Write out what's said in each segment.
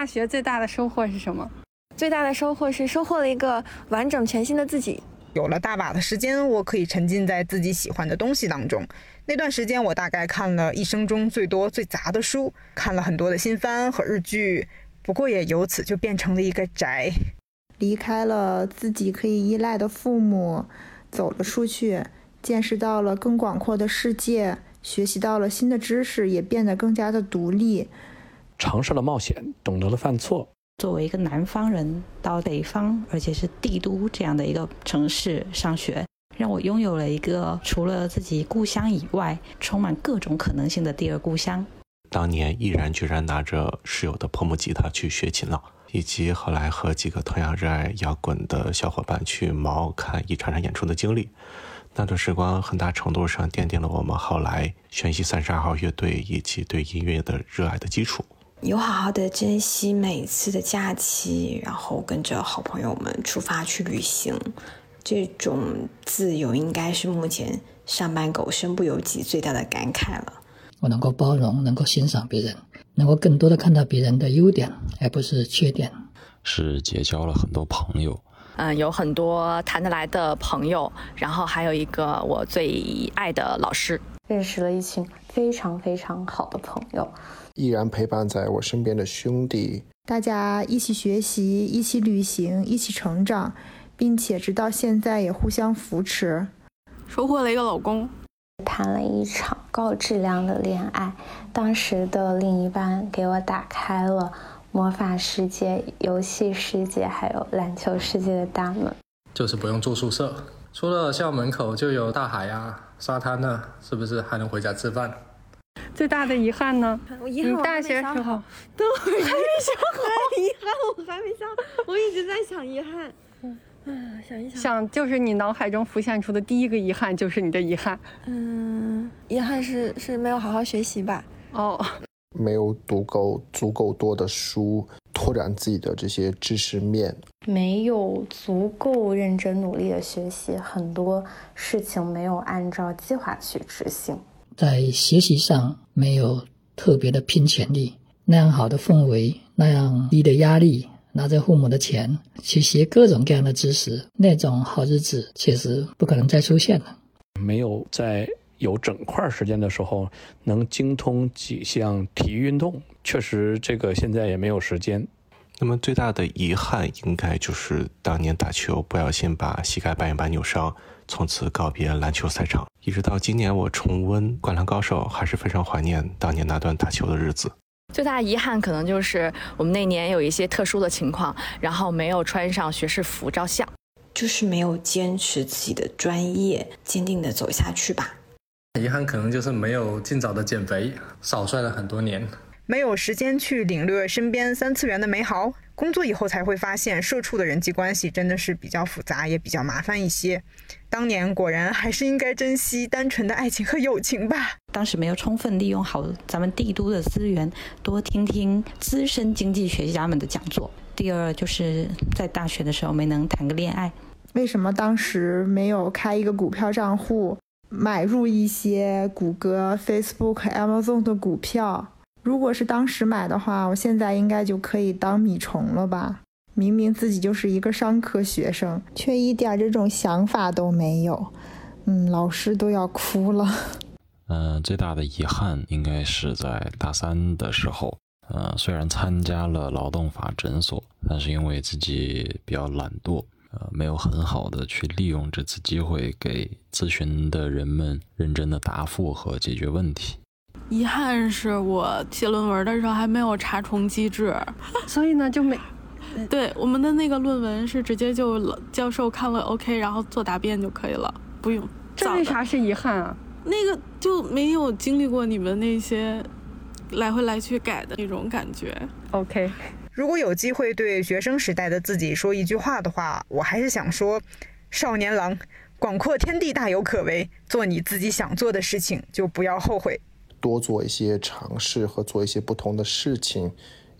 大学最大的收获是什么？最大的收获是收获了一个完整全新的自己。有了大把的时间，我可以沉浸在自己喜欢的东西当中。那段时间，我大概看了一生中最多最杂的书，看了很多的新番和日剧。不过也由此就变成了一个宅，离开了自己可以依赖的父母，走了出去，见识到了更广阔的世界，学习到了新的知识，也变得更加的独立，尝试了冒险，懂得了犯错。作为一个南方人到北方，而且是帝都这样的一个城市上学，让我拥有了一个除了自己故乡以外，充满各种可能性的第二故乡。当年毅然决然拿着室友的破木吉他去学琴了，以及后来和几个同样热爱摇滚的小伙伴去毛看一场场演出的经历，那段时光很大程度上奠定了我们后来学习三十二号乐队以及对音乐的热爱的基础。有好好的珍惜每次的假期，然后跟着好朋友们出发去旅行，这种自由应该是目前上班狗身不由己最大的感慨了。我能够包容，能够欣赏别人，能够更多的看到别人的优点，而不是缺点。是结交了很多朋友，嗯，有很多谈得来的朋友，然后还有一个我最爱的老师，认识了一群非常非常好的朋友。依然陪伴在我身边的兄弟，大家一起学习，一起旅行，一起成长，并且直到现在也互相扶持。收获了一个老公，谈了一场高质量的恋爱。当时的另一半给我打开了魔法世界、游戏世界还有篮球世界的大门。就是不用住宿舍，出了校门口就有大海呀、沙滩呢，是不是还能回家吃饭？最大的遗憾呢？你大学时候，等会儿还没想好 遗憾，我还没想，我一直在想遗憾。嗯，想一想，想就是你脑海中浮现出的第一个遗憾就是你的遗憾。嗯，遗憾是是没有好好学习吧？哦，没有读够足够多的书，拓展自己的这些知识面，没有足够认真努力的学习，很多事情没有按照计划去执行。在学习上没有特别的拼潜力，那样好的氛围，那样低的压力，拿着父母的钱去学各种各样的知识，那种好日子确实不可能再出现了。没有在有整块时间的时候能精通几项体育运动，确实这个现在也没有时间。那么最大的遗憾应该就是当年打球不小心把膝盖半月板扭伤。从此告别篮球赛场，一直到今年我重温《灌篮高手》，还是非常怀念当年那段打球的日子。最大的遗憾可能就是我们那年有一些特殊的情况，然后没有穿上学士服照相，就是没有坚持自己的专业，坚定的走下去吧。遗憾可能就是没有尽早的减肥，少帅了很多年，没有时间去领略身边三次元的美好。工作以后才会发现，社畜的人际关系真的是比较复杂，也比较麻烦一些。当年果然还是应该珍惜单纯的爱情和友情吧。当时没有充分利用好咱们帝都的资源，多听听资深经济学家们的讲座。第二就是在大学的时候没能谈个恋爱。为什么当时没有开一个股票账户，买入一些谷歌、Facebook、Amazon 的股票？如果是当时买的话，我现在应该就可以当米虫了吧？明明自己就是一个商科学生，却一点这种想法都没有。嗯，老师都要哭了。嗯，最大的遗憾应该是在大三的时候。呃，虽然参加了劳动法诊所，但是因为自己比较懒惰，呃，没有很好的去利用这次机会给咨询的人们认真的答复和解决问题。遗憾是我写论文的时候还没有查重机制，所以呢就没。对，我们的那个论文是直接就教授看了 OK，然后做答辩就可以了，不用。这为啥是遗憾啊？那个就没有经历过你们那些来回来去改的那种感觉。OK，如果有机会对学生时代的自己说一句话的话，我还是想说：少年郎，广阔天地大有可为，做你自己想做的事情，就不要后悔。多做一些尝试和做一些不同的事情，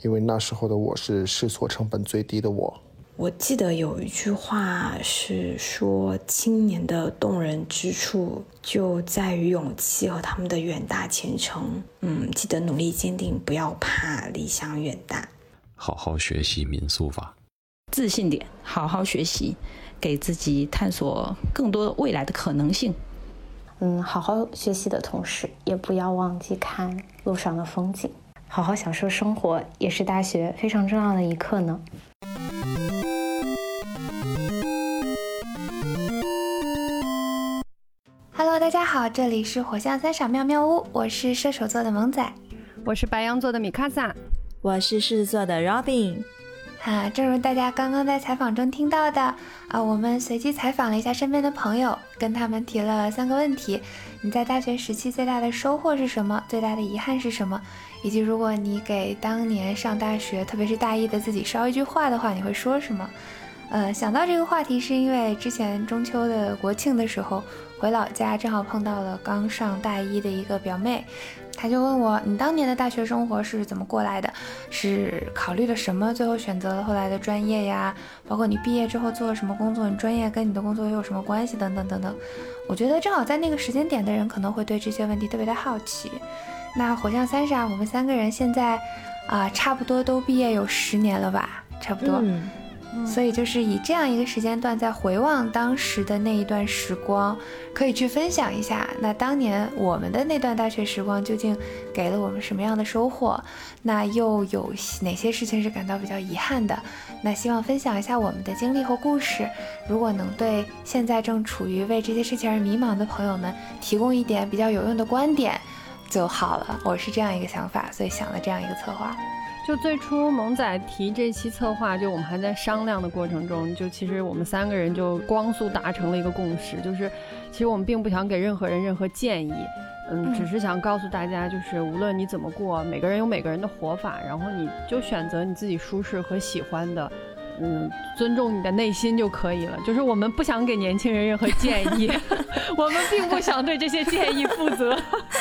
因为那时候的我是试错成本最低的我。我记得有一句话是说，青年的动人之处就在于勇气和他们的远大前程。嗯，记得努力坚定，不要怕，理想远大。好好学习民宿法。自信点，好好学习，给自己探索更多未来的可能性。嗯，好好学习的同时，也不要忘记看路上的风景，好好享受生活，也是大学非常重要的一课呢。Hello，大家好，这里是火象三傻妙妙屋，我是射手座的萌仔，我是白羊座的米卡萨，我是狮子座的 Robin。啊，正如大家刚刚在采访中听到的，啊，我们随机采访了一下身边的朋友，跟他们提了三个问题：你在大学时期最大的收获是什么？最大的遗憾是什么？以及如果你给当年上大学，特别是大一的自己捎一句话的话，你会说什么？呃，想到这个话题是因为之前中秋的国庆的时候回老家，正好碰到了刚上大一的一个表妹。他就问我，你当年的大学生活是怎么过来的？是考虑了什么，最后选择了后来的专业呀？包括你毕业之后做了什么工作，你专业跟你的工作又有什么关系？等等等等。我觉得正好在那个时间点的人可能会对这些问题特别的好奇。那火象三傻，我们三个人现在啊，差不多都毕业有十年了吧？差不多。所以就是以这样一个时间段，在回望当时的那一段时光，可以去分享一下，那当年我们的那段大学时光究竟给了我们什么样的收获？那又有哪些事情是感到比较遗憾的？那希望分享一下我们的经历和故事，如果能对现在正处于为这些事情而迷茫的朋友们提供一点比较有用的观点就好了。我是这样一个想法，所以想了这样一个策划。就最初萌仔提这期策划，就我们还在商量的过程中，就其实我们三个人就光速达成了一个共识，就是其实我们并不想给任何人任何建议，嗯，只是想告诉大家，就是无论你怎么过，每个人有每个人的活法，然后你就选择你自己舒适和喜欢的，嗯，尊重你的内心就可以了。就是我们不想给年轻人任何建议，我们并不想对这些建议负责。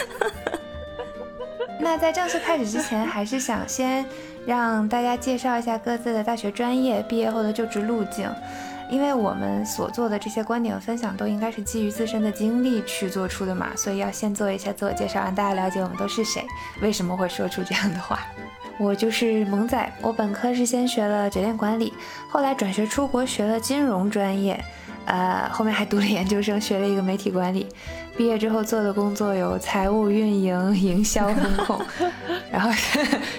那在正式开始之前，还是想先让大家介绍一下各自的大学专业、毕业后的就职路径，因为我们所做的这些观点分享都应该是基于自身的经历去做出的嘛，所以要先做一下自我介绍，让大家了解我们都是谁，为什么会说出这样的话。我就是萌仔，我本科是先学了酒店管理，后来转学出国学了金融专业。呃，后面还读了研究生，学了一个媒体管理。毕业之后做的工作有财务、运营、营销、风控，然后，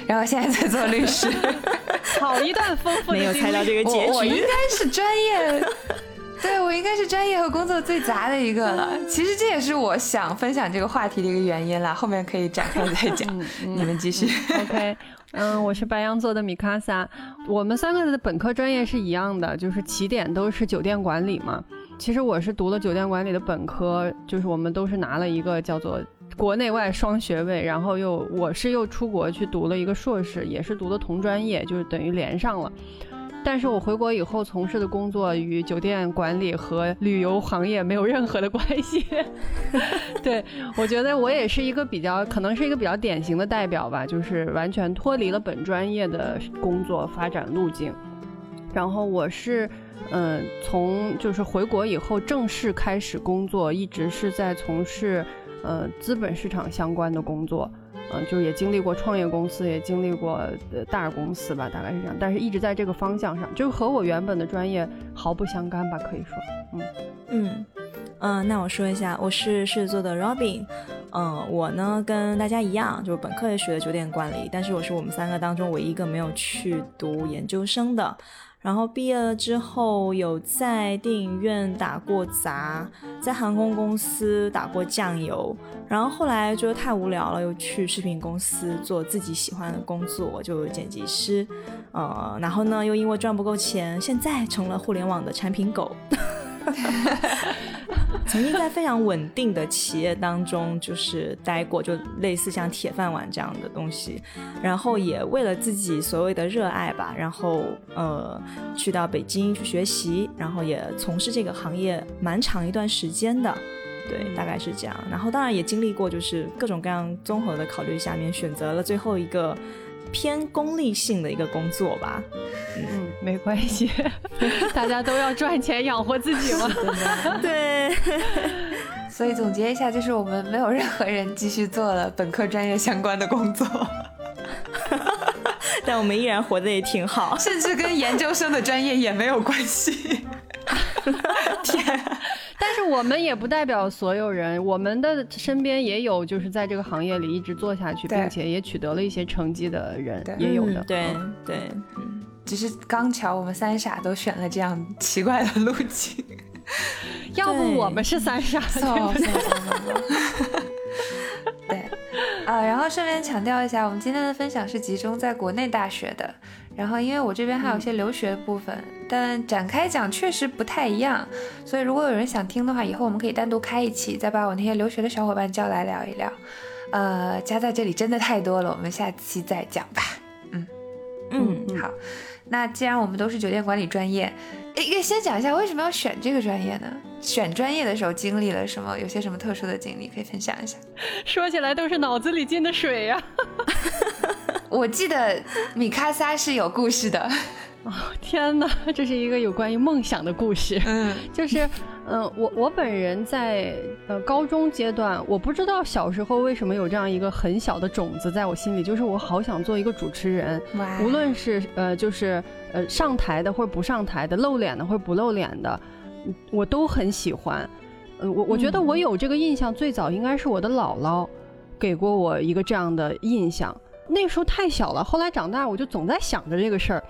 然后现在在做律师。好一段丰富的没有猜到这个结局。我应该是专业，对我应该是专业和工作最杂的一个了。其实这也是我想分享这个话题的一个原因啦。后面可以展开再讲。你们继续。OK。嗯，我是白羊座的米卡萨，我们三个的本科专业是一样的，就是起点都是酒店管理嘛。其实我是读了酒店管理的本科，就是我们都是拿了一个叫做国内外双学位，然后又我是又出国去读了一个硕士，也是读的同专业，就是等于连上了。但是我回国以后从事的工作与酒店管理和旅游行业没有任何的关系。对我觉得我也是一个比较，可能是一个比较典型的代表吧，就是完全脱离了本专业的工作发展路径。然后我是，嗯，从就是回国以后正式开始工作，一直是在从事，呃，资本市场相关的工作。嗯，就也经历过创业公司，也经历过呃大公司吧，大概是这样。但是一直在这个方向上，就和我原本的专业毫不相干吧，可以说。嗯嗯嗯，那我说一下，我是狮子座的 Robin。嗯，我呢跟大家一样，就是本科也学的酒店管理，但是我是我们三个当中唯一一个没有去读研究生的。然后毕业了之后，有在电影院打过杂，在航空公司打过酱油，然后后来觉得太无聊了，又去视频公司做自己喜欢的工作，就剪辑师。呃，然后呢，又因为赚不够钱，现在成了互联网的产品狗。曾经在非常稳定的企业当中就是待过，就类似像铁饭碗这样的东西，然后也为了自己所谓的热爱吧，然后呃去到北京去学习，然后也从事这个行业蛮长一段时间的，对，大概是这样。然后当然也经历过就是各种各样综合的考虑下面选择了最后一个。偏功利性的一个工作吧，嗯，没关系，大家都要赚钱养活自己嘛，对。所以总结一下，就是我们没有任何人继续做了本科专业相关的工作。但我们依然活得也挺好，甚至跟研究生的专业也没有关系。天，我们也不代表所有人，我们的身边也有就是在这个行业里一直做下去，并且也取得了一些成绩的人，也有的。对对，嗯，只是刚巧我们三傻都选了这样奇怪的路径，要不我们是三傻？对，啊，然后顺便强调一下，我们今天的分享是集中在国内大学的。然后，因为我这边还有一些留学的部分，但展开讲确实不太一样，所以如果有人想听的话，以后我们可以单独开一期，再把我那些留学的小伙伴叫来聊一聊。呃，加在这里真的太多了，我们下期再讲吧。嗯嗯，好。那既然我们都是酒店管理专业，诶，先讲一下为什么要选这个专业呢？选专业的时候经历了什么？有些什么特殊的经历可以分享一下？说起来都是脑子里进的水呀。我记得米卡萨是有故事的，哦天哪，这是一个有关于梦想的故事。嗯，就是，嗯，我我本人在呃高中阶段，我不知道小时候为什么有这样一个很小的种子在我心里，就是我好想做一个主持人，无论是呃就是呃上台的或者不上台的，露脸的或者不露脸的，我都很喜欢。呃，我我觉得我有这个印象，最早应该是我的姥姥给过我一个这样的印象。那时候太小了，后来长大我就总在想着这个事儿，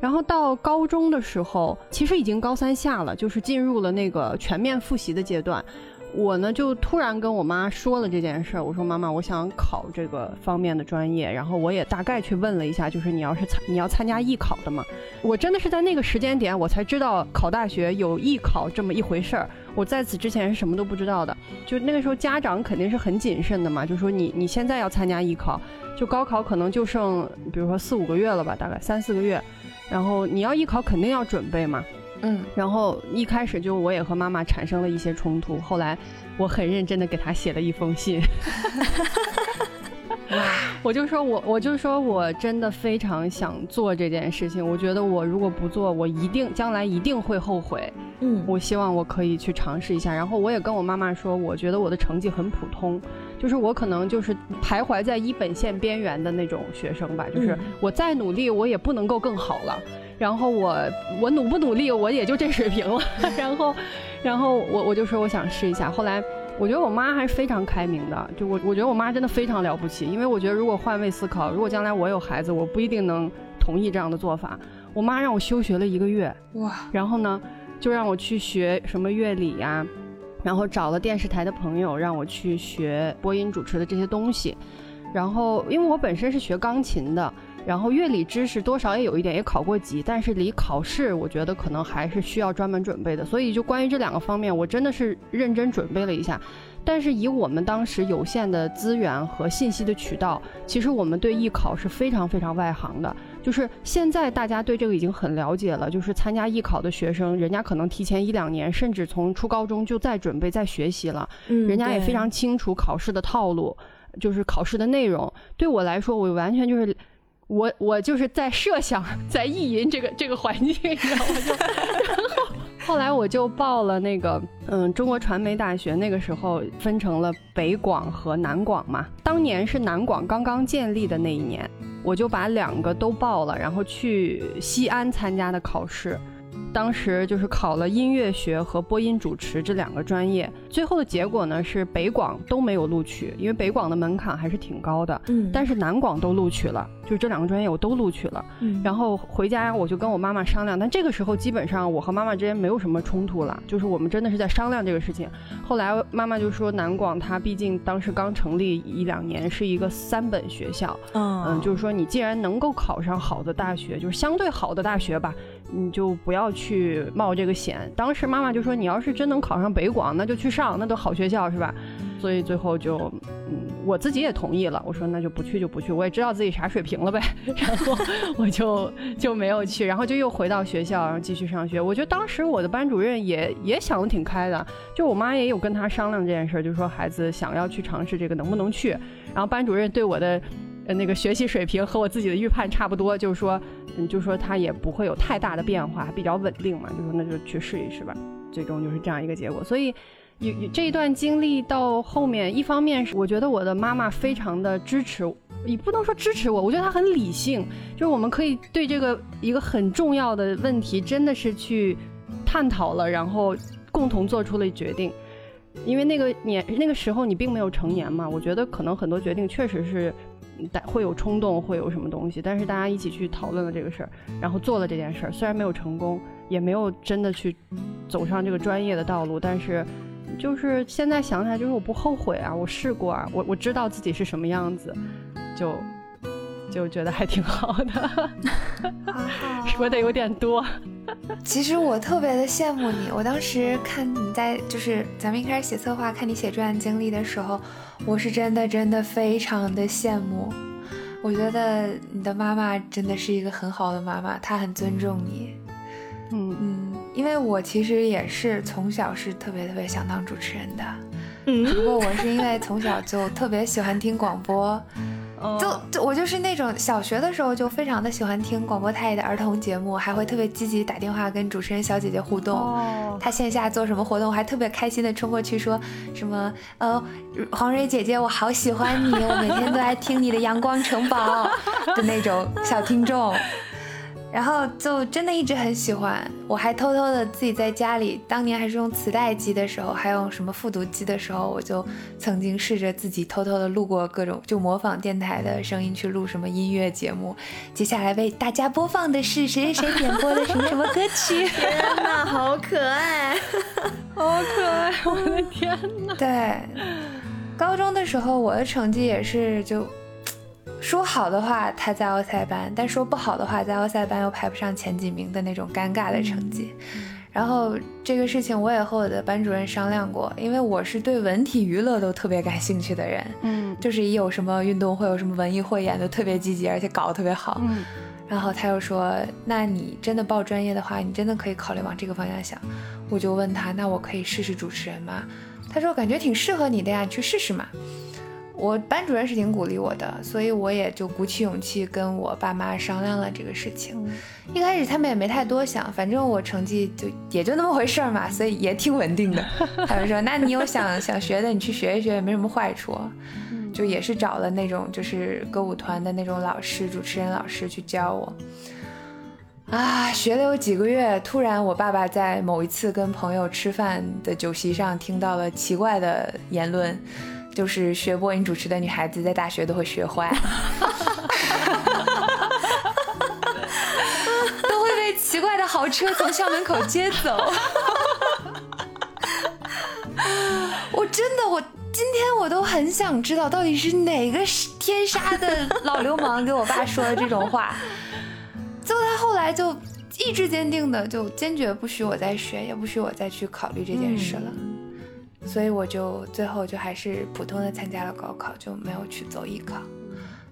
然后到高中的时候，其实已经高三下了，就是进入了那个全面复习的阶段。我呢就突然跟我妈说了这件事儿，我说妈妈，我想考这个方面的专业，然后我也大概去问了一下，就是你要是参你要参加艺考的嘛，我真的是在那个时间点我才知道考大学有艺考这么一回事儿，我在此之前是什么都不知道的，就那个时候家长肯定是很谨慎的嘛，就说你你现在要参加艺考，就高考可能就剩比如说四五个月了吧，大概三四个月，然后你要艺考肯定要准备嘛。嗯，然后一开始就我也和妈妈产生了一些冲突，后来我很认真的给她写了一封信，我就说我我就说我真的非常想做这件事情，我觉得我如果不做，我一定将来一定会后悔。嗯，我希望我可以去尝试一下，然后我也跟我妈妈说，我觉得我的成绩很普通，就是我可能就是徘徊在一本线边缘的那种学生吧，就是我再努力，我也不能够更好了。然后我我努不努力，我也就这水平了。然后，然后我我就说我想试一下。后来我觉得我妈还是非常开明的，就我我觉得我妈真的非常了不起。因为我觉得如果换位思考，如果将来我有孩子，我不一定能同意这样的做法。我妈让我休学了一个月，哇！然后呢，就让我去学什么乐理呀，然后找了电视台的朋友让我去学播音主持的这些东西。然后因为我本身是学钢琴的。然后乐理知识多少也有一点，也考过级，但是离考试我觉得可能还是需要专门准备的。所以就关于这两个方面，我真的是认真准备了一下。但是以我们当时有限的资源和信息的渠道，其实我们对艺考是非常非常外行的。就是现在大家对这个已经很了解了，就是参加艺考的学生，人家可能提前一两年，甚至从初高中就在准备在学习了。嗯，人家也非常清楚考试的套路，就是考试的内容。对我来说，我完全就是。我我就是在设想在意淫这个这个环境，你知道吗？就然后后来我就报了那个嗯中国传媒大学，那个时候分成了北广和南广嘛。当年是南广刚刚建立的那一年，我就把两个都报了，然后去西安参加的考试。当时就是考了音乐学和播音主持这两个专业，最后的结果呢是北广都没有录取，因为北广的门槛还是挺高的。嗯，但是南广都录取了，就是这两个专业我都录取了。嗯，然后回家我就跟我妈妈商量，但这个时候基本上我和妈妈之间没有什么冲突了，就是我们真的是在商量这个事情。后来妈妈就说南广它毕竟当时刚成立一两年，是一个三本学校。嗯嗯，就是说你既然能够考上好的大学，就是相对好的大学吧。你就不要去冒这个险。当时妈妈就说：“你要是真能考上北广，那就去上，那都好学校，是吧？”所以最后就，嗯，我自己也同意了。我说：“那就不去就不去，我也知道自己啥水平了呗。”然后我就就没有去，然后就又回到学校，然后继续上学。我觉得当时我的班主任也也想的挺开的，就我妈也有跟他商量这件事，就说孩子想要去尝试这个，能不能去？然后班主任对我的。呃，那个学习水平和我自己的预判差不多，就是说，嗯，就说他也不会有太大的变化，比较稳定嘛，就说那就去试一试吧。最终就是这样一个结果。所以，有有这一段经历到后面，一方面是我觉得我的妈妈非常的支持，也不能说支持我，我觉得她很理性，就是我们可以对这个一个很重要的问题，真的是去探讨了，然后共同做出了决定。因为那个年那个时候你并没有成年嘛，我觉得可能很多决定确实是，会有冲动，会有什么东西，但是大家一起去讨论了这个事儿，然后做了这件事儿，虽然没有成功，也没有真的去走上这个专业的道路，但是就是现在想起来，就是我不后悔啊，我试过啊，我我知道自己是什么样子，就。就觉得还挺好的，说的有点多。其实我特别的羡慕你。我当时看你在，就是咱们一开始写策划，看你写这段经历的时候，我是真的真的非常的羡慕。我觉得你的妈妈真的是一个很好的妈妈，她很尊重你。嗯嗯，因为我其实也是从小是特别特别想当主持人的，嗯，不过我是因为从小就特别喜欢听广播。就就我就是那种小学的时候就非常的喜欢听广播台里的儿童节目，还会特别积极打电话跟主持人小姐姐互动。哦，她线下做什么活动，我还特别开心的冲过去说什么呃，黄蕊姐姐，我好喜欢你，我每天都在听你的阳光城堡的那种小听众。然后就真的一直很喜欢，我还偷偷的自己在家里，当年还是用磁带机的时候，还有什么复读机的时候，我就曾经试着自己偷偷的录过各种，就模仿电台的声音去录什么音乐节目。接下来为大家播放的是谁谁谁点播的什么什么歌曲？天哪，好可爱，好可爱，我的天哪！对，高中的时候我的成绩也是就。说好的话，他在奥赛班；但说不好的话，在奥赛班又排不上前几名的那种尴尬的成绩。然后这个事情我也和我的班主任商量过，因为我是对文体娱乐都特别感兴趣的人，嗯，就是一有什么运动会、有什么文艺汇演都特别积极，而且搞得特别好。嗯，然后他又说：“那你真的报专业的话，你真的可以考虑往这个方向想。”我就问他：“那我可以试试主持人吗？”他说：“感觉挺适合你的呀，你去试试嘛。”我班主任是挺鼓励我的，所以我也就鼓起勇气跟我爸妈商量了这个事情。一开始他们也没太多想，反正我成绩就也就那么回事儿嘛，所以也挺稳定的。他们说：“那你有想想学的，你去学一学也没什么坏处。”就也是找了那种就是歌舞团的那种老师，主持人老师去教我。啊，学了有几个月，突然我爸爸在某一次跟朋友吃饭的酒席上听到了奇怪的言论。就是学播音主持的女孩子在大学都会学坏，都会被奇怪的豪车从校门口接走。我真的，我今天我都很想知道，到底是哪个天杀的老流氓给我爸说的这种话。最后他后来就意志坚定的，就坚决不许我再学，也不许我再去考虑这件事了。所以我就最后就还是普通的参加了高考，就没有去走艺考，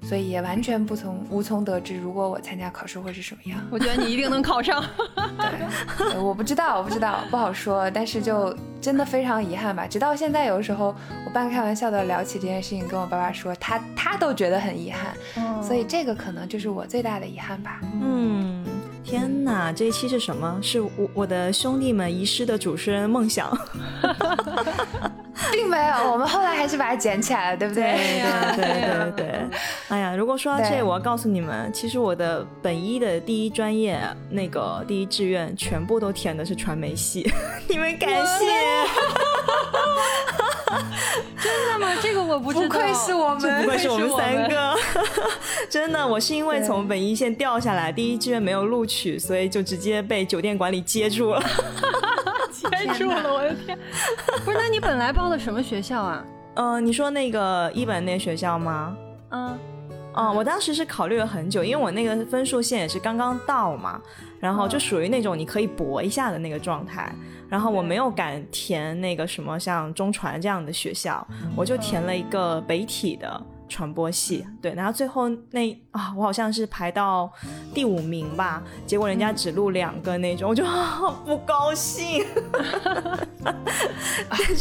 所以也完全不从无从得知，如果我参加考试会是什么样。我觉得你一定能考上。对，我不知道，我不知道，不好说。但是就真的非常遗憾吧。直到现在，有的时候我半开玩笑的聊起这件事情，跟我爸爸说，他他都觉得很遗憾。所以这个可能就是我最大的遗憾吧。嗯。天哪，这一期是什么？是我我的兄弟们遗失的主持人梦想，并没有。我们后来还是把它捡起来了，对不对？对对对对。哎呀，如果说到这，我要告诉你们，其实我的本一的第一专业那个第一志愿全部都填的是传媒系，你们感谢。真的吗？这个我不知道。不愧是我们，不愧是我们三个。真的，我是因为从本一线掉下来，第一志愿没有录取，所以就直接被酒店管理接住了。接住了，我的天！不是，那你本来报的什么学校啊？嗯，你说那个一本那学校吗？嗯。嗯，我当时是考虑了很久，因为我那个分数线也是刚刚到嘛，然后就属于那种你可以搏一下的那个状态，然后我没有敢填那个什么像中传这样的学校，我就填了一个北体的。传播系对，然后最后那啊，我好像是排到第五名吧，结果人家只录两个那种，我就 不高兴。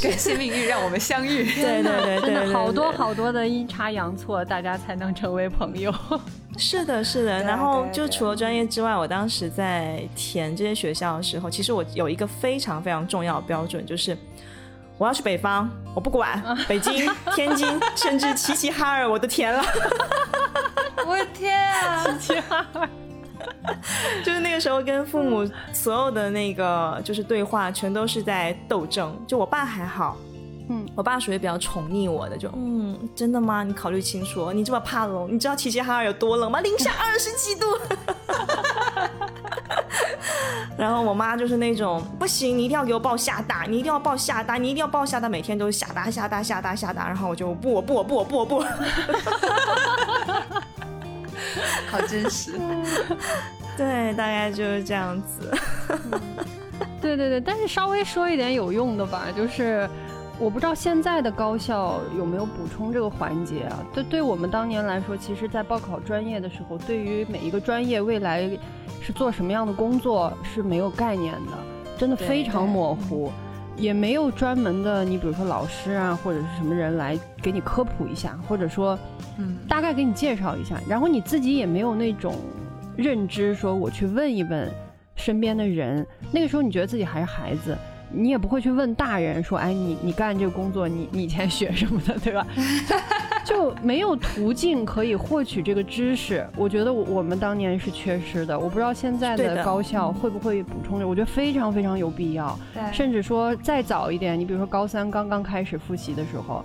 感谢命运让我们相遇。对对对，真的好多好多的阴差阳错，大家才能成为朋友。是的，是的。然后就除了专业之外，我当时在填这些学校的时候，其实我有一个非常非常重要的标准，就是我要去北方，我不管北京、天津，甚至齐齐哈尔，我的天了！我的天啊！齐齐哈尔，就是那个时候跟父母所有的那个就是对话，全都是在斗争。就我爸还好。嗯，我爸属于比较宠溺我的，就嗯，真的吗？你考虑清楚，你这么怕冷，你知道齐齐哈尔有多冷吗？零下二十几度。然后我妈就是那种不行，你一定要给我报厦大，你一定要报厦大，你一定要报厦大，每天都是厦大厦大厦大厦大。然后我就不我不我不我不我不，好真实。对，大概就是这样子。对对对，但是稍微说一点有用的吧，就是。我不知道现在的高校有没有补充这个环节啊？对，对我们当年来说，其实，在报考专业的时候，对于每一个专业未来是做什么样的工作是没有概念的，真的非常模糊，也没有专门的，你比如说老师啊，或者是什么人来给你科普一下，或者说，嗯，大概给你介绍一下，然后你自己也没有那种认知，说我去问一问身边的人，那个时候你觉得自己还是孩子。你也不会去问大人说，哎，你你干这个工作，你你以前学什么的，对吧？就没有途径可以获取这个知识。我觉得我我们当年是缺失的，我不知道现在的高校会不会补充。我觉得非常非常有必要。甚至说再早一点，你比如说高三刚刚开始复习的时候，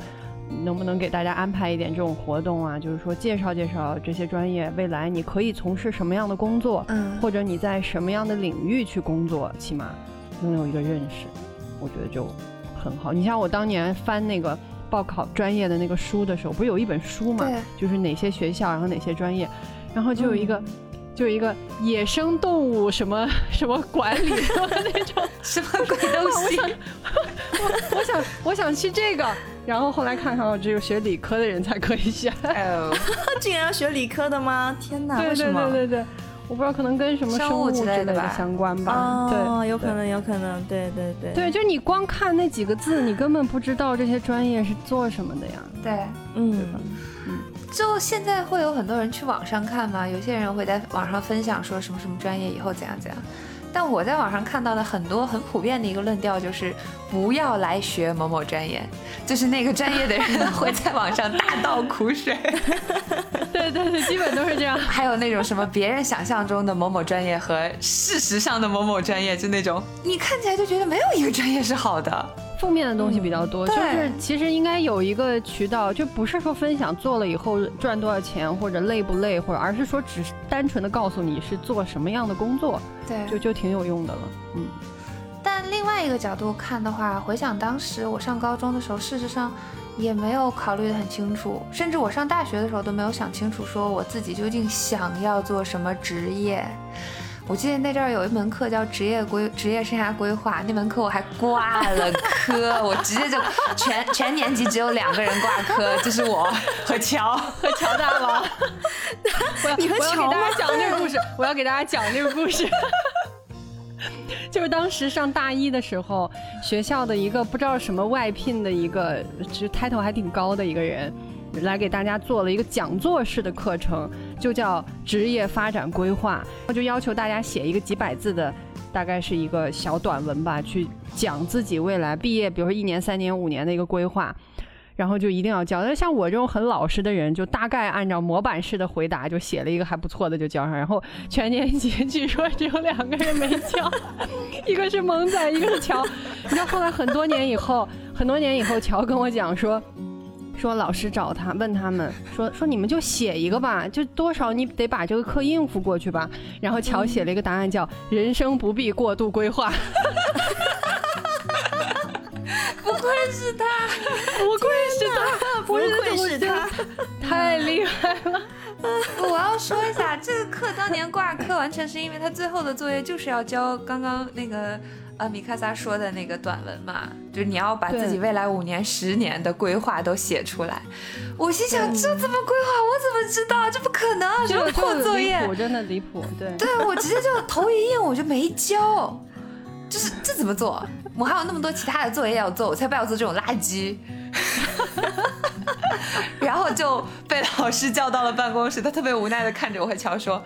能不能给大家安排一点这种活动啊？就是说介绍介绍这些专业，未来你可以从事什么样的工作，或者你在什么样的领域去工作，起码。拥有一个认识，我觉得就很好。你像我当年翻那个报考专业的那个书的时候，不是有一本书嘛？就是哪些学校，然后哪些专业，然后就有一个，就有一个野生动物什么 什么管理的那种 什么鬼东西。我 我想我想去这个，然后后来看看，只有学理科的人才可以选。竟然要学理科的吗？天哪！为什么？对对对对。我不知道，可能跟什么生物之类的相关吧。对，有可能，有可能。对对对。对，就你光看那几个字，你根本不知道这些专业是做什么的呀。对，嗯嗯。就现在会有很多人去网上看嘛？有些人会在网上分享说什么什么专业以后怎样怎样。但我在网上看到的很多很普遍的一个论调就是不要来学某某专业，就是那个专业的人 会在网上大倒苦水。对对对，基本都是这样。还有那种什么别人想象中的某某专业和事实上的某某专业，就那种你看起来就觉得没有一个专业是好的。负面的东西比较多，就是其实应该有一个渠道，就不是说分享做了以后赚多少钱或者累不累，或者而是说只是单纯的告诉你是做什么样的工作，对，就就挺有用的了。嗯。但另外一个角度看的话，回想当时我上高中的时候，事实上也没有考虑的很清楚，甚至我上大学的时候都没有想清楚，说我自己究竟想要做什么职业。我记得那阵儿有一门课叫职业规职业生涯规划，那门课我还挂了科，我直接就全全年级只有两个人挂科，就是我和乔 和乔大王。你和乔我要给大家讲那个故事，我要给大家讲那个故事。就是当时上大一的时候，学校的一个不知道什么外聘的一个，就 title 还挺高的一个人。来给大家做了一个讲座式的课程，就叫职业发展规划。我就要求大家写一个几百字的，大概是一个小短文吧，去讲自己未来毕业，比如说一年、三年、五年的一个规划。然后就一定要交。那像我这种很老实的人，就大概按照模板式的回答，就写了一个还不错的就交上。然后全年级据说只有两个人没交，一个是萌仔，一个是乔。你知道后来很多年以后，很多年以后，乔跟我讲说。说老师找他问他们说说你们就写一个吧，就多少你得把这个课应付过去吧。然后乔写了一个答案叫“人生不必过度规划”。不愧是他，不愧是他，不愧是他，太厉害了。我要说一下，这个课当年挂科完全是因为他最后的作业就是要交刚刚那个。呃，米卡萨说的那个短文嘛，就是你要把自己未来五年、十年的规划都写出来。我心想，这怎么规划？我怎么知道？这不可能，这破作业，真的离谱。对，对我直接就头一硬，我就没交。就是这怎么做？我还有那么多其他的作业要做，我才不要做这种垃圾。然后就被老师叫到了办公室，他特别无奈的看着我和乔说。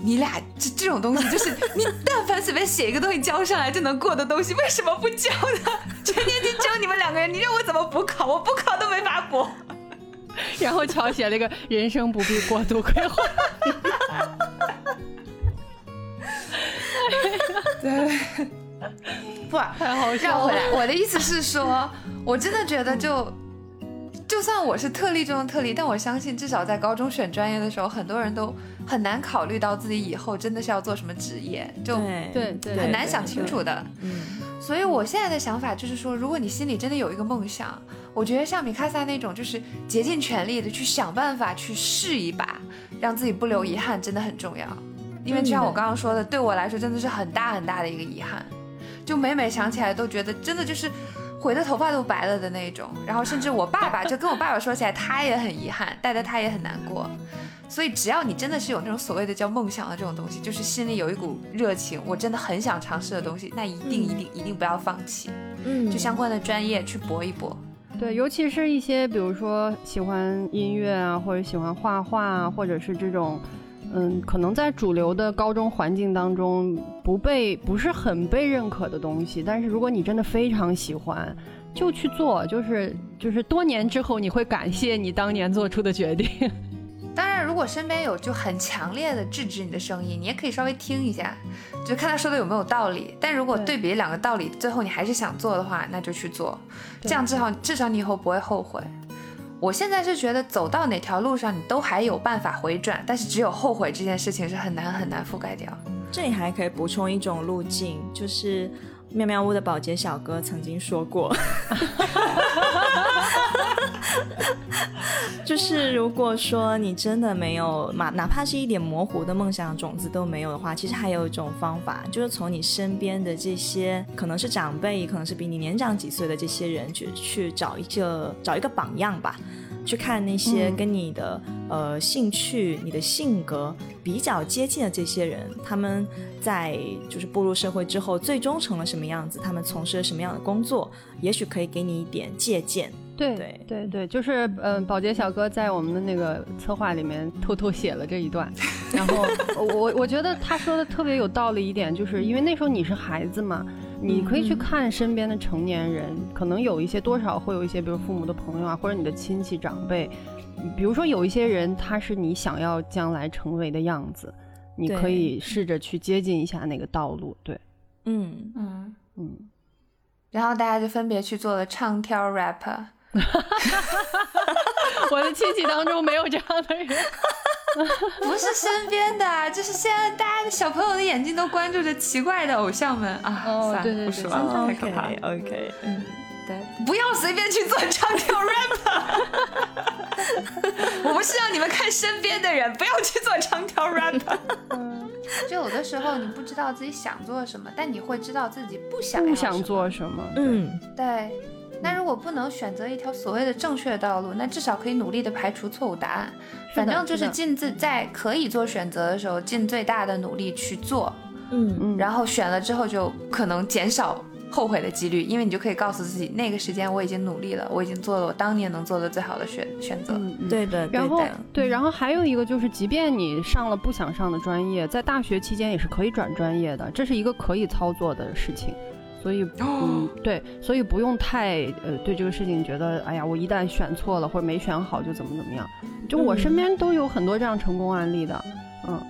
你俩这这种东西，就是你但凡随便写一个东西交上来就能过的东西，为什么不交呢？全年级只有你们两个人，你让我怎么补考？我补考都没法补。然后乔写了一个“人生不必过度规划 ”。对，不，太好笑了。我的意思是说，我真的觉得就。就算我是特例中的特例，但我相信至少在高中选专业的时候，很多人都很难考虑到自己以后真的是要做什么职业，就对对很难想清楚的。嗯，所以我现在的想法就是说，如果你心里真的有一个梦想，我觉得像米卡萨那种，就是竭尽全力的去想办法去试一把，让自己不留遗憾，真的很重要。因为就像我刚刚说的，对我来说真的是很大很大的一个遗憾，就每每想起来都觉得真的就是。毁的头发都白了的那种，然后甚至我爸爸就跟我爸爸说起来，他也很遗憾，带的他也很难过。所以只要你真的是有那种所谓的叫梦想的这种东西，就是心里有一股热情，我真的很想尝试的东西，那一定一定一定不要放弃。嗯，就相关的专业去搏一搏。对，尤其是一些比如说喜欢音乐啊，或者喜欢画画啊，或者是这种。嗯，可能在主流的高中环境当中不被不是很被认可的东西，但是如果你真的非常喜欢，就去做，就是就是多年之后你会感谢你当年做出的决定。当然，如果身边有就很强烈的制止你的声音，你也可以稍微听一下，就看他说的有没有道理。但如果对比两个道理，最后你还是想做的话，那就去做，这样至少至少你以后不会后悔。我现在是觉得走到哪条路上你都还有办法回转，但是只有后悔这件事情是很难很难覆盖掉。这里还可以补充一种路径，就是妙妙屋的保洁小哥曾经说过。就是如果说你真的没有，哪哪怕是一点模糊的梦想种子都没有的话，其实还有一种方法，就是从你身边的这些可能是长辈，也可能是比你年长几岁的这些人去去找一个找一个榜样吧，去看那些跟你的呃兴趣、你的性格比较接近的这些人，他们在就是步入社会之后最终成了什么样子，他们从事了什么样的工作，也许可以给你一点借鉴。对对。对对，就是嗯，保洁小哥在我们的那个策划里面偷偷写了这一段，然后我我觉得他说的特别有道理一点，就是因为那时候你是孩子嘛，你可以去看身边的成年人，可能有一些多少会有一些，比如父母的朋友啊，或者你的亲戚长辈，比如说有一些人他是你想要将来成为的样子，你可以试着去接近一下那个道路，对，嗯。嗯。嗯，然后大家就分别去做了唱跳 rapper。我的亲戚当中没有这样的人，不是身边的，就是现在大家的小朋友的眼睛都关注着奇怪的偶像们啊！哦，对对对，太可怕了。OK，嗯，对，不要随便去做唱跳 rap。我不是让你们看身边的人，不要去做唱跳 rap。嗯，就有的时候你不知道自己想做什么，但你会知道自己不想不想做什么。嗯，对。那如果不能选择一条所谓的正确的道路，那至少可以努力的排除错误答案。反正就是尽自在可以做选择的时候，尽最大的努力去做。嗯嗯。然后选了之后，就可能减少后悔的几率，因为你就可以告诉自己，那个时间我已经努力了，我已经做了我当年能做的最好的选选择。嗯对的。然后对，然后还有一个就是，即便你上了不想上的专业，在大学期间也是可以转专业的，这是一个可以操作的事情。所以，嗯，对，所以不用太呃，对这个事情觉得，哎呀，我一旦选错了或者没选好就怎么怎么样。就我身边都有很多这样成功案例的，嗯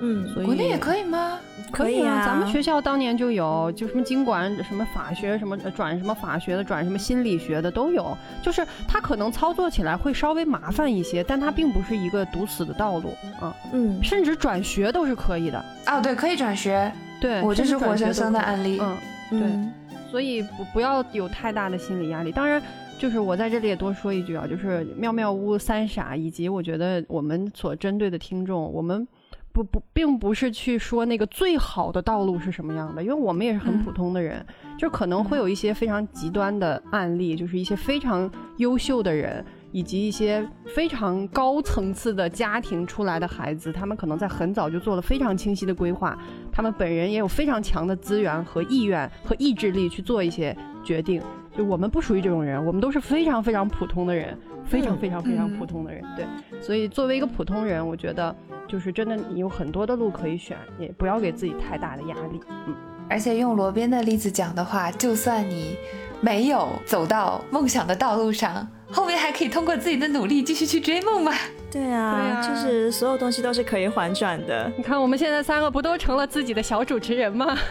嗯。所以国内也可以吗？可以啊，咱们学校当年就有，就什么经管什么法学什么转什么法学的，转什么心理学的都有。就是它可能操作起来会稍微麻烦一些，但它并不是一个堵死的道路，啊嗯。甚至转学都是可以的。哦，对，可以转学。对，我这是活生生的案例，嗯。对，所以不不要有太大的心理压力。当然，就是我在这里也多说一句啊，就是妙妙屋三傻，以及我觉得我们所针对的听众，我们不不并不是去说那个最好的道路是什么样的，因为我们也是很普通的人，就可能会有一些非常极端的案例，就是一些非常优秀的人。以及一些非常高层次的家庭出来的孩子，他们可能在很早就做了非常清晰的规划，他们本人也有非常强的资源和意愿和意志力去做一些决定。就我们不属于这种人，我们都是非常非常普通的人，非常非常非常普通的人。对，所以作为一个普通人，我觉得就是真的，你有很多的路可以选，也不要给自己太大的压力。嗯，而且用罗宾的例子讲的话，就算你没有走到梦想的道路上，后面还可以通过自己的努力继续去追梦嘛。对啊，就是所有东西都是可以反转的。你看我们现在三个不都成了自己的小主持人吗？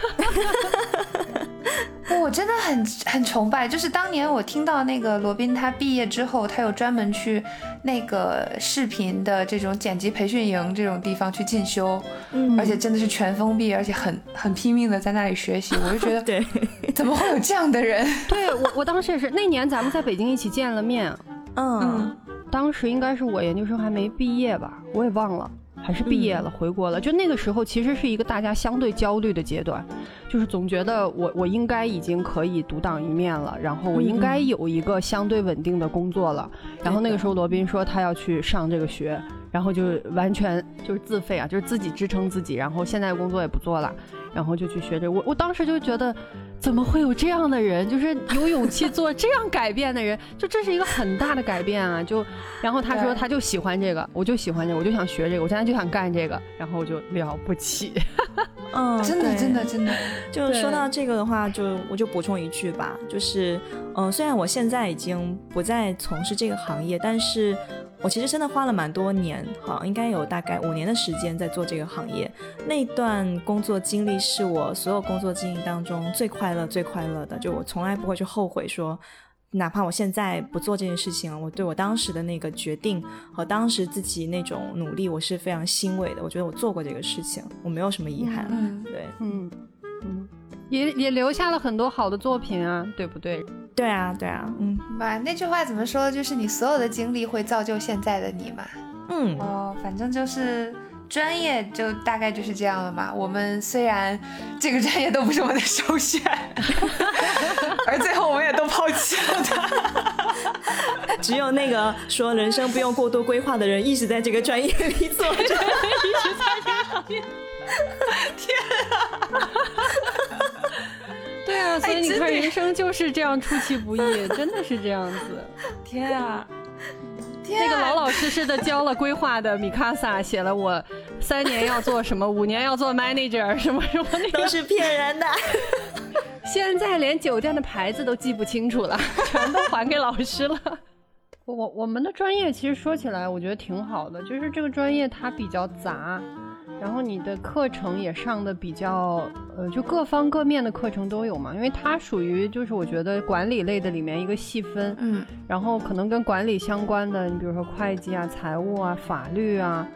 我真的很很崇拜，就是当年我听到那个罗宾他毕业之后，他有专门去那个视频的这种剪辑培训营这种地方去进修，嗯，而且真的是全封闭，而且很很拼命的在那里学习，我就觉得，对，怎么会有这样的人？对我我当时也是，那年咱们在北京一起见了面，嗯，当时应该是我研究生还没毕业吧，我也忘了。还是毕业了，回国了。就那个时候，其实是一个大家相对焦虑的阶段，就是总觉得我我应该已经可以独当一面了，然后我应该有一个相对稳定的工作了。然后那个时候，罗宾说他要去上这个学，然后就完全就是自费啊，就是自己支撑自己。然后现在工作也不做了，然后就去学这。我我当时就觉得。怎么会有这样的人？就是有勇气做这样改变的人，就这是一个很大的改变啊！就，然后他说他就喜欢这个，我就喜欢这个，我就想学这个，我现在就想干这个，然后我就了不起。嗯，真的真的真的。就说到这个的话，就我就补充一句吧，就是，嗯，虽然我现在已经不再从事这个行业，但是。我其实真的花了蛮多年，好，应该有大概五年的时间在做这个行业。那段工作经历是我所有工作经历当中最快乐、最快乐的。就我从来不会去后悔，说哪怕我现在不做这件事情，我对我当时的那个决定和当时自己那种努力，我是非常欣慰的。我觉得我做过这个事情，我没有什么遗憾。嗯，对，嗯嗯。也也留下了很多好的作品啊，对不对？对啊，对啊，嗯，妈，那句话怎么说？就是你所有的经历会造就现在的你嘛。嗯，哦，反正就是专业就大概就是这样了嘛。我们虽然这个专业都不是我们的首选，而最后我们也都抛弃了它。只有那个说人生不用过多规划的人，一直在这个专业里做着，一直在这个行业。天啊！对啊，所以你看，人生就是这样出其不意，真的是这样子。天啊！那个老老实实的教了规划的米卡萨写了我三年要做什么，五年要做 manager 什么什么，那都是骗人的。现在连酒店的牌子都记不清楚了，全都还给老师了。我我们的专业其实说起来，我觉得挺好的，就是这个专业它比较杂。然后你的课程也上的比较，呃，就各方各面的课程都有嘛，因为它属于就是我觉得管理类的里面一个细分，嗯，然后可能跟管理相关的，你比如说会计啊、财务啊、法律啊。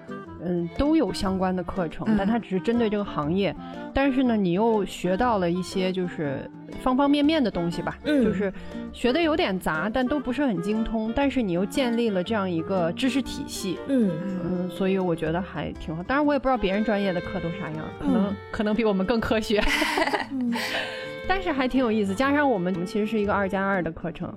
嗯，都有相关的课程，但它只是针对这个行业。但是呢，你又学到了一些就是方方面面的东西吧，就是学的有点杂，但都不是很精通。但是你又建立了这样一个知识体系，嗯嗯，所以我觉得还挺好。当然，我也不知道别人专业的课都啥样，可能可能比我们更科学，但是还挺有意思。加上我们我们其实是一个二加二的课程，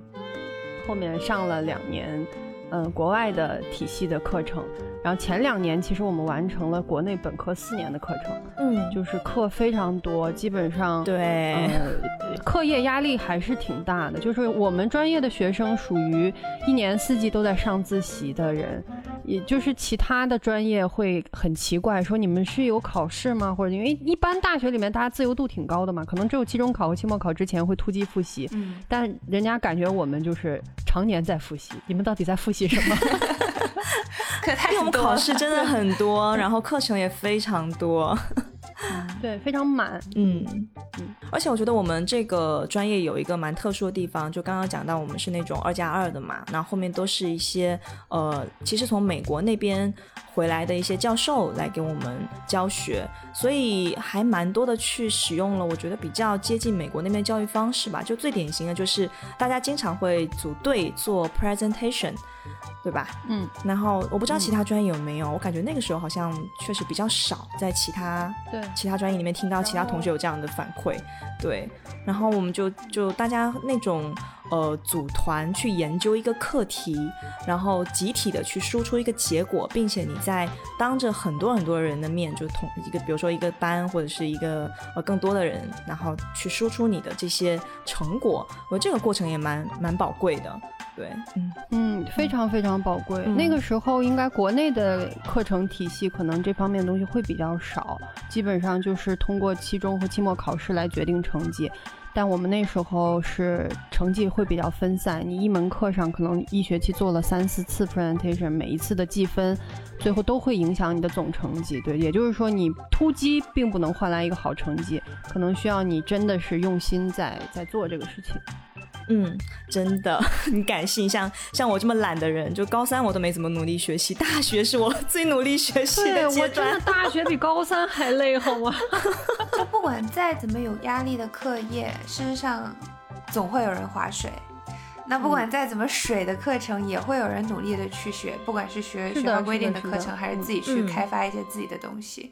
后面上了两年，嗯，国外的体系的课程。然后前两年其实我们完成了国内本科四年的课程，嗯，就是课非常多，基本上对，课业压力还是挺大的。就是我们专业的学生属于一年四季都在上自习的人，也就是其他的专业会很奇怪，说你们是有考试吗？或者因为一般大学里面大家自由度挺高的嘛，可能只有期中考和期末考之前会突击复习，嗯，但人家感觉我们就是常年在复习。你们到底在复习什么？可太我们考试真的很多，然后课程也非常多，对，非常满，嗯嗯。而且我觉得我们这个专业有一个蛮特殊的地方，就刚刚讲到我们是那种二加二的嘛，那后面都是一些呃，其实从美国那边回来的一些教授来给我们教学，所以还蛮多的去使用了，我觉得比较接近美国那边教育方式吧。就最典型的就是大家经常会组队做 presentation。对吧？嗯，然后我不知道其他专业有没有，我感觉那个时候好像确实比较少，在其他对其他专业里面听到其他同学有这样的反馈。对，然后我们就就大家那种呃组团去研究一个课题，然后集体的去输出一个结果，并且你在当着很多很多人的面，就同一个比如说一个班或者是一个呃更多的人，然后去输出你的这些成果，我觉得这个过程也蛮蛮宝贵的。对，嗯嗯，非常非常宝贵。那个时候应该国内的课程体系可能这方面东西会比较少，基本上就是通过期中和期末考试来决定成绩。但我们那时候是成绩会比较分散，你一门课上可能一学期做了三四次 presentation，每一次的计分，最后都会影响你的总成绩。对，也就是说你突击并不能换来一个好成绩，可能需要你真的是用心在在做这个事情。嗯，真的 很感性。像像我这么懒的人，就高三我都没怎么努力学习，大学是我最努力学习的阶段。我真的大学比高三还累，好吗？就不管再怎么有压力的课业，事实上总会有人划水。那不管再怎么水的课程，也会有人努力的去学，不管是学学校规定的课程，还是自己去开发一些自己的东西。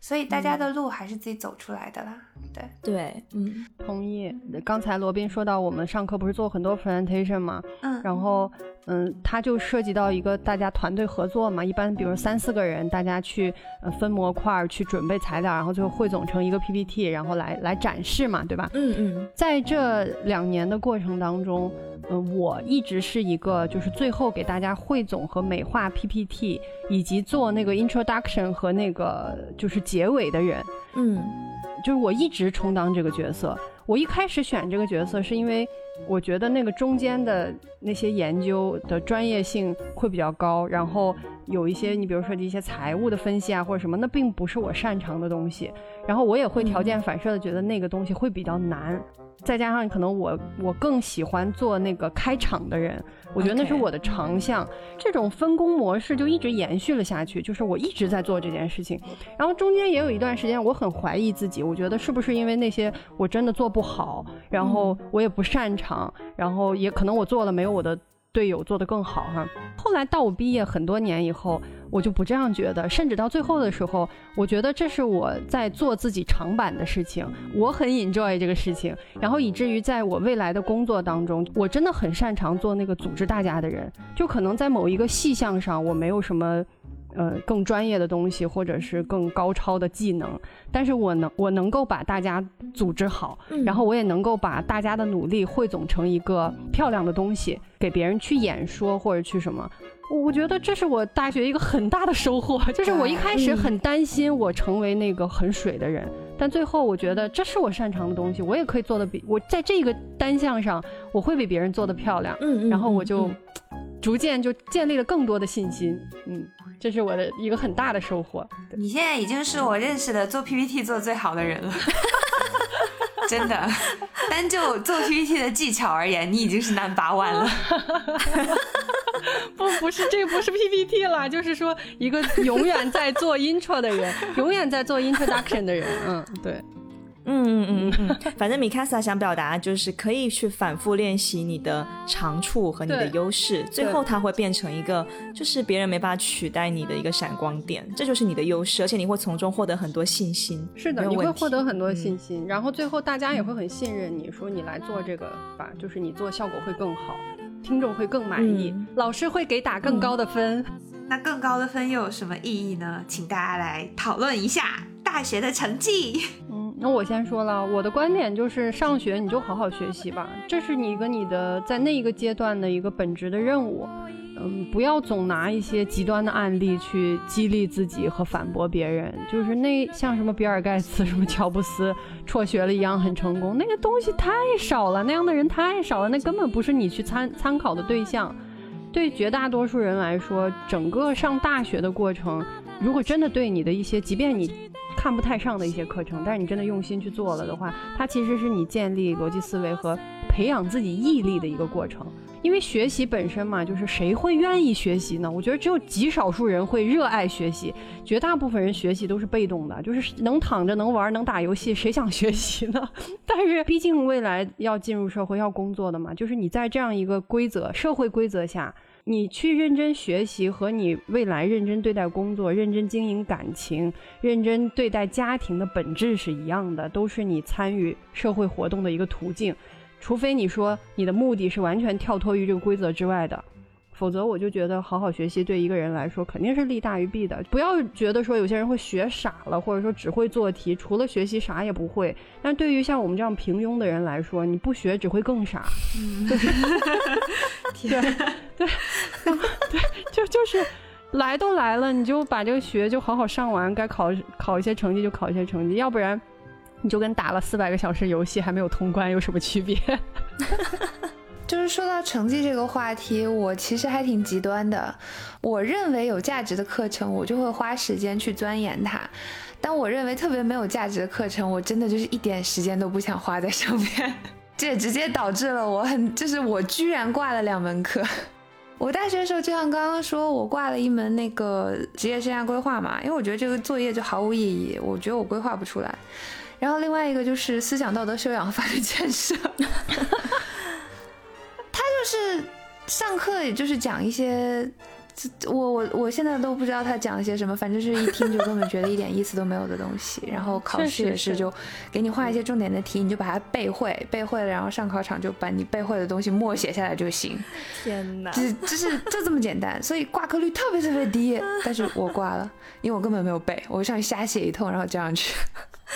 所以大家的路还是自己走出来的啦。对对，嗯，同意。刚才罗宾说到，我们上课不是做很多 presentation 吗？嗯，然后嗯，它就涉及到一个大家团队合作嘛。一般比如三四个人，大家去呃分模块去准备材料，然后最后汇总成一个 PPT，然后来来展示嘛，对吧？嗯嗯。在这两年的过程当中，嗯，我一直是一个就是最后给大家汇总和美化 PPT，以及做那个 introduction 和那个就是结尾的人。嗯。就是我一直充当这个角色。我一开始选这个角色，是因为我觉得那个中间的那些研究的专业性会比较高，然后有一些你比如说一些财务的分析啊或者什么，那并不是我擅长的东西。然后我也会条件反射的觉得那个东西会比较难。再加上可能我我更喜欢做那个开场的人，我觉得那是我的长项。这种分工模式就一直延续了下去，就是我一直在做这件事情。然后中间也有一段时间，我很怀疑自己，我觉得是不是因为那些我真的做不好，然后我也不擅长，然后也可能我做了没有我的。队友做得更好哈。后来到我毕业很多年以后，我就不这样觉得，甚至到最后的时候，我觉得这是我在做自己长板的事情，我很 enjoy 这个事情，然后以至于在我未来的工作当中，我真的很擅长做那个组织大家的人，就可能在某一个细项上我没有什么。呃，更专业的东西，或者是更高超的技能，但是我能，我能够把大家组织好，然后我也能够把大家的努力汇总成一个漂亮的东西，给别人去演说或者去什么。我觉得这是我大学一个很大的收获，就是我一开始很担心我成为那个很水的人，但最后我觉得这是我擅长的东西，我也可以做的比我在这个单项上我会比别人做的漂亮。嗯嗯，然后我就逐渐就建立了更多的信心。嗯。这是我的一个很大的收获。你现在已经是我认识的做 PPT 做的最好的人了，真的。单就做 PPT 的技巧而言，你已经是 number one 了。不，不是，这不是 PPT 了，就是说一个永远在做 intro 的人，永远在做 introduction 的人。嗯，对。嗯嗯嗯嗯，反正米卡萨想表达就是可以去反复练习你的长处和你的优势，最后它会变成一个就是别人没办法取代你的一个闪光点，这就是你的优势，而且你会从中获得很多信心。是的，你会获得很多信心，然后最后大家也会很信任你，说你来做这个吧，就是你做效果会更好，听众会更满意，老师会给打更高的分。那更高的分又有什么意义呢？请大家来讨论一下大学的成绩。那我先说了，我的观点就是上学你就好好学习吧，这是你跟你的在那一个阶段的一个本职的任务。嗯，不要总拿一些极端的案例去激励自己和反驳别人。就是那像什么比尔盖茨、什么乔布斯辍学了一样很成功，那个东西太少了，那样的人太少了，那根本不是你去参参考的对象。对绝大多数人来说，整个上大学的过程，如果真的对你的一些，即便你。看不太上的一些课程，但是你真的用心去做了的话，它其实是你建立逻辑思维和培养自己毅力的一个过程。因为学习本身嘛，就是谁会愿意学习呢？我觉得只有极少数人会热爱学习，绝大部分人学习都是被动的，就是能躺着、能玩、能打游戏，谁想学习呢？但是毕竟未来要进入社会、要工作的嘛，就是你在这样一个规则、社会规则下。你去认真学习和你未来认真对待工作、认真经营感情、认真对待家庭的本质是一样的，都是你参与社会活动的一个途径。除非你说你的目的是完全跳脱于这个规则之外的。否则，我就觉得好好学习对一个人来说肯定是利大于弊的。不要觉得说有些人会学傻了，或者说只会做题，除了学习啥也不会。但对于像我们这样平庸的人来说，你不学只会更傻。对 对 对 对，就就是来都来了，你就把这个学就好好上完，该考考一些成绩就考一些成绩，要不然你就跟打了四百个小时游戏还没有通关有什么区别？说到成绩这个话题，我其实还挺极端的。我认为有价值的课程，我就会花时间去钻研它；但我认为特别没有价值的课程，我真的就是一点时间都不想花在上面。这也直接导致了我很，就是我居然挂了两门课。我大学的时候就像刚刚说，我挂了一门那个职业生涯规划嘛，因为我觉得这个作业就毫无意义，我觉得我规划不出来。然后另外一个就是思想道德修养和法律建设。他就是上课，也就是讲一些，我我我现在都不知道他讲了些什么，反正是一听就根本觉得一点意思都没有的东西。然后考试也是就给你画一些重点的题，你就把它背会，背会了，然后上考场就把你背会的东西默写下来就行。天哪，就就是就这么简单，所以挂科率特别特别低。但是我挂了，因为我根本没有背，我上去瞎写一通，然后交上去。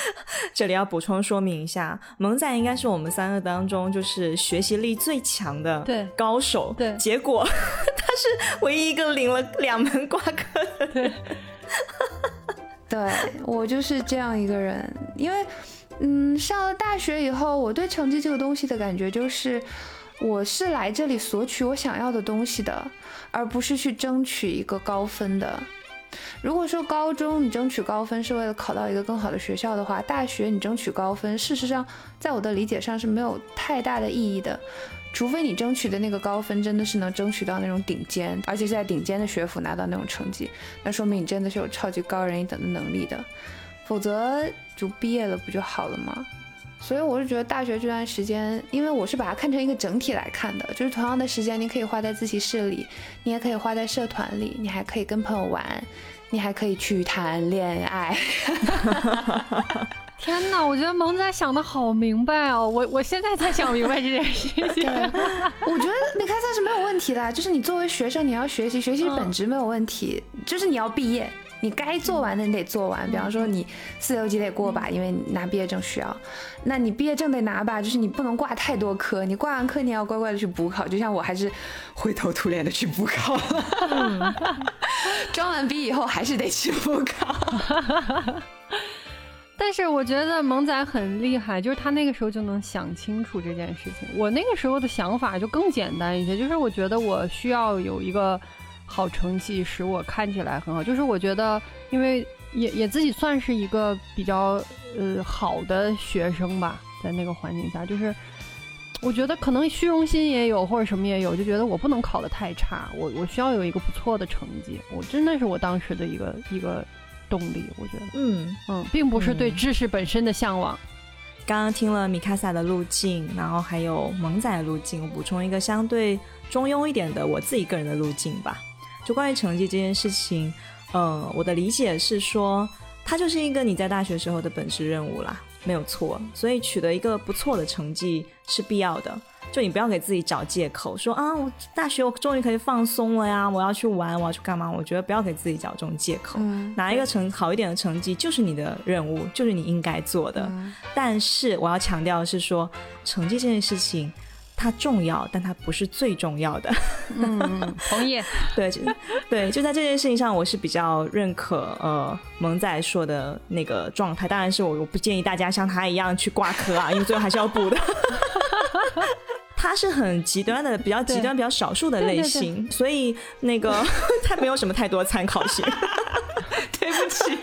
这里要补充说明一下，萌仔应该是我们三个当中就是学习力最强的高手。对，结果 他是唯一一个领了两门挂科的。对，对我就是这样一个人。因为，嗯，上了大学以后，我对成绩这个东西的感觉就是，我是来这里索取我想要的东西的，而不是去争取一个高分的。如果说高中你争取高分是为了考到一个更好的学校的话，大学你争取高分，事实上在我的理解上是没有太大的意义的，除非你争取的那个高分真的是能争取到那种顶尖，而且是在顶尖的学府拿到那种成绩，那说明你真的是有超级高人一等的能力的，否则就毕业了不就好了吗？所以我是觉得大学这段时间，因为我是把它看成一个整体来看的，就是同样的时间你可以花在自习室里，你也可以花在社团里，你还可以跟朋友玩。你还可以去谈恋爱，天哪！我觉得萌仔想的好明白哦，我我现在才想明白这件事情。我觉得你开赛是没有问题的，就是你作为学生，你要学习，学习本质没有问题，就是你要毕业。你该做完的你得做完，比方说你四六级得过吧，因为拿毕业证需要。那你毕业证得拿吧，就是你不能挂太多科，你挂完科你要乖乖的去补考。就像我还是灰头土脸的去补考了，装完逼以后还是得去补考。但是我觉得萌仔很厉害，就是他那个时候就能想清楚这件事情。我那个时候的想法就更简单一些，就是我觉得我需要有一个。好成绩使我看起来很好，就是我觉得，因为也也自己算是一个比较呃好的学生吧，在那个环境下，就是我觉得可能虚荣心也有或者什么也有，就觉得我不能考得太差，我我需要有一个不错的成绩，我真的是我当时的一个一个动力，我觉得，嗯。嗯，并不是对知识本身的向往。刚刚听了米卡萨的路径，然后还有萌仔的路径，我补充一个相对中庸一点的我自己个人的路径吧。就关于成绩这件事情，呃，我的理解是说，它就是一个你在大学时候的本职任务啦，没有错。所以取得一个不错的成绩是必要的。就你不要给自己找借口，说啊，我大学我终于可以放松了呀，我要去玩，我要去干嘛？我觉得不要给自己找这种借口。拿一个成好一点的成绩就是你的任务，就是你应该做的。但是我要强调的是说，成绩这件事情。它重要，但它不是最重要的。嗯，同意。对，对，就在这件事情上，我是比较认可呃萌仔说的那个状态。当然是我我不建议大家像他一样去挂科啊，因为最后还是要补的。他是很极端的，比较极端、比较少数的类型，所以那个 他没有什么太多参考性。对不起。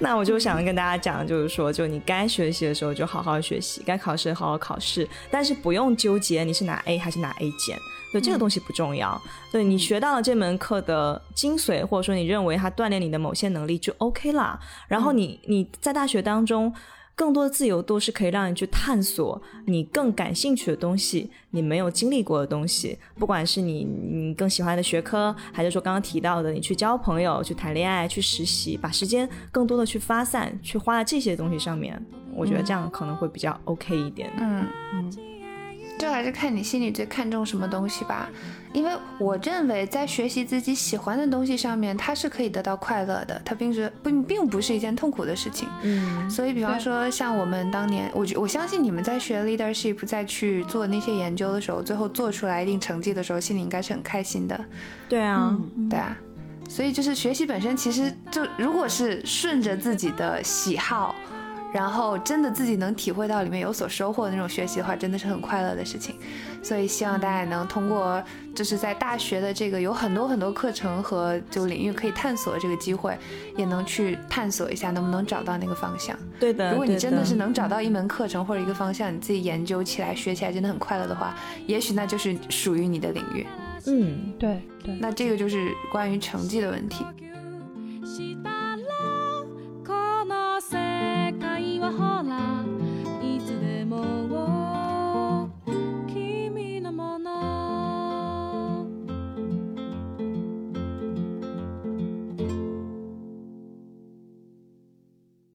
那我就想跟大家讲，就是说，就你该学习的时候就好好学习，该考试好好考试，但是不用纠结你是拿 A 还是拿 A 减，对这个东西不重要。对你学到了这门课的精髓，或者说你认为它锻炼你的某些能力就 OK 啦。然后你你在大学当中。更多的自由度是可以让你去探索你更感兴趣的东西，你没有经历过的东西。不管是你你更喜欢的学科，还是说刚刚提到的你去交朋友、去谈恋爱、去实习，把时间更多的去发散，去花在这些东西上面。我觉得这样可能会比较 OK 一点。嗯嗯。就还是看你心里最看重什么东西吧，因为我认为在学习自己喜欢的东西上面，它是可以得到快乐的，它并是并并不是一件痛苦的事情。嗯，所以比方说像我们当年，我我相信你们在学 leadership，在去做那些研究的时候，最后做出来一定成绩的时候，心里应该是很开心的。对啊，对啊，所以就是学习本身，其实就如果是顺着自己的喜好。然后真的自己能体会到里面有所收获的那种学习的话，真的是很快乐的事情。所以希望大家能通过就是在大学的这个有很多很多课程和就领域可以探索这个机会，也能去探索一下能不能找到那个方向。对的，如果你真的是能找到一门课程或者一个方向，你自己研究起来学起来真的很快乐的话，也许那就是属于你的领域。嗯，对对。那这个就是关于成绩的问题。啦。